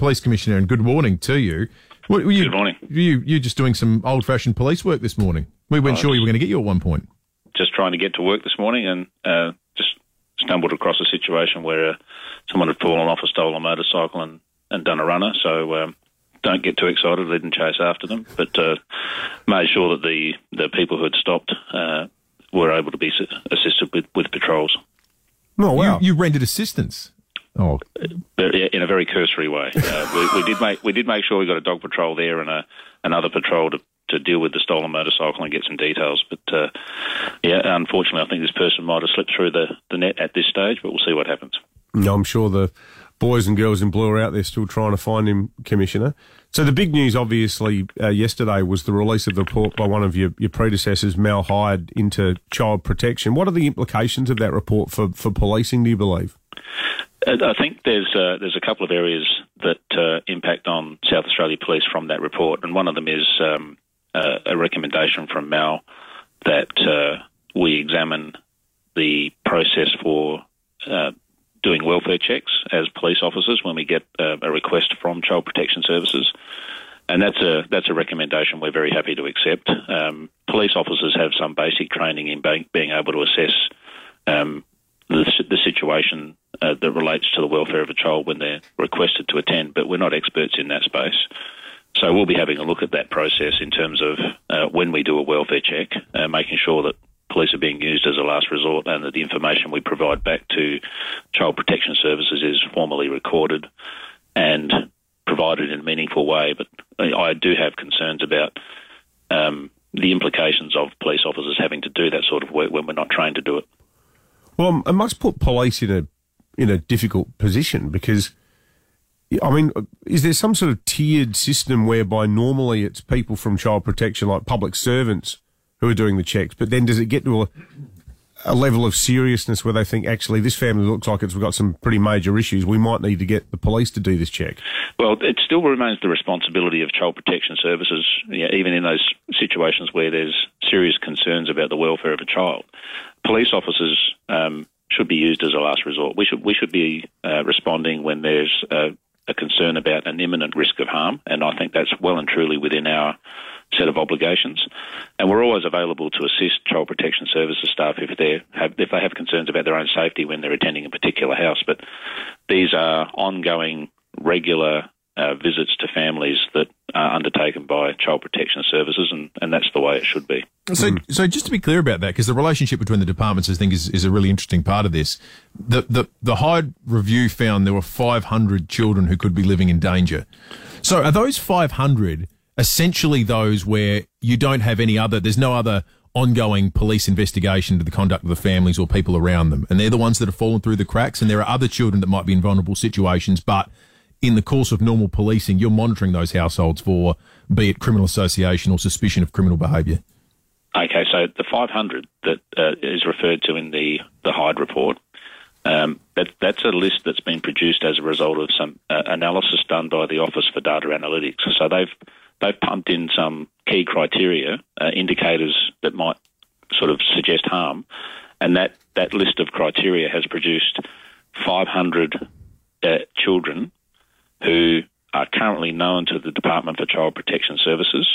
Police Commissioner, and good morning to you. What, you good morning. You you just doing some old fashioned police work this morning? We weren't sure you were going to get you at one point. Just trying to get to work this morning, and uh, just stumbled across a situation where uh, someone had fallen off a stolen motorcycle and, and done a runner. So um, don't get too excited. I didn't chase after them, but uh, made sure that the, the people who had stopped uh, were able to be assisted with, with patrols. Oh wow! You, you rendered assistance. Oh, in a very cursory way. Uh, we, we, did make we did make sure we got a dog patrol there and a, another patrol to, to deal with the stolen motorcycle and get some details. But uh, yeah, unfortunately, I think this person might have slipped through the, the net at this stage. But we'll see what happens. No, I'm sure the boys and girls in blue are out there still trying to find him, Commissioner. So the big news, obviously, uh, yesterday was the release of the report by one of your, your predecessors, Mal Hyde, into child protection. What are the implications of that report for, for policing, do you believe? Uh, I think there's uh, there's a couple of areas that uh, impact on South Australia Police from that report, and one of them is um, uh, a recommendation from Mal that uh, we examine the process for doing welfare checks as police officers when we get uh, a request from Child Protection Services. And that's a that's a recommendation we're very happy to accept. Um, police officers have some basic training in being, being able to assess um, the, the, situation uh, that relates to the welfare of a child when they're requested to attend, but we're not experts in that space. So we'll be having a look at that process in terms of uh, when we do a welfare check, uh, making sure that police are being used as a last resort and that the information we provide back to Child Protection Services is formally recorded and provided in a meaningful way. But I do have concerns about um, the implications of police officers having to do that sort of work when we're not trained to do it. Well, I must put police in a in a difficult position because, I mean, is there some sort of tiered system whereby normally it's people from child protection, like public servants, who are doing the checks. But then does it get to a, a level of seriousness where they think actually this family looks like it's got some pretty major issues. We might need to get the police to do this check. Well, it still remains the responsibility of child protection services, even in those situations where there's serious concerns about the welfare of a child. Police officers um, should be used as a last resort. We should we should be uh, responding when there's a, a concern about an imminent risk of harm, and I think that's well and truly within our set of obligations. And we're always available to assist child protection services staff if they have if they have concerns about their own safety when they're attending a particular house. But these are ongoing, regular uh, visits to families that are undertaken by child protection services, and, and that's the way it should be. So, mm. so just to be clear about that, because the relationship between the departments, I think, is, is a really interesting part of this. The, the the Hyde review found there were 500 children who could be living in danger. So, are those 500 essentially those where you don't have any other, there's no other ongoing police investigation to the conduct of the families or people around them. And they're the ones that have fallen through the cracks. And there are other children that might be in vulnerable situations, but in the course of normal policing, you're monitoring those households for, be it criminal association or suspicion of criminal behaviour. Okay, so the 500 that uh, is referred to in the, the Hyde report, um, that, that's a list that's been produced as a result of some uh, analysis done by the Office for Data Analytics. So they've they've pumped in some key criteria, uh, indicators that might sort of suggest harm, and that, that list of criteria has produced 500 uh, children who are currently known to the Department for Child Protection Services.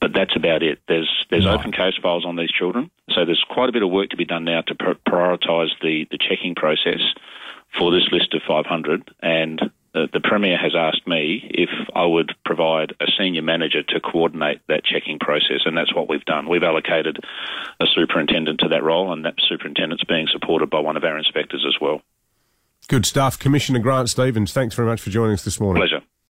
But that's about it. There's there's right. open case files on these children, so there's quite a bit of work to be done now to pr- prioritise the, the checking process for this list of 500, and the, the Premier has asked me if I would provide a senior manager to coordinate that checking process, and that's what we've done. We've allocated a superintendent to that role, and that superintendent's being supported by one of our inspectors as well. Good stuff. Commissioner Grant Stevens, thanks very much for joining us this morning. Pleasure.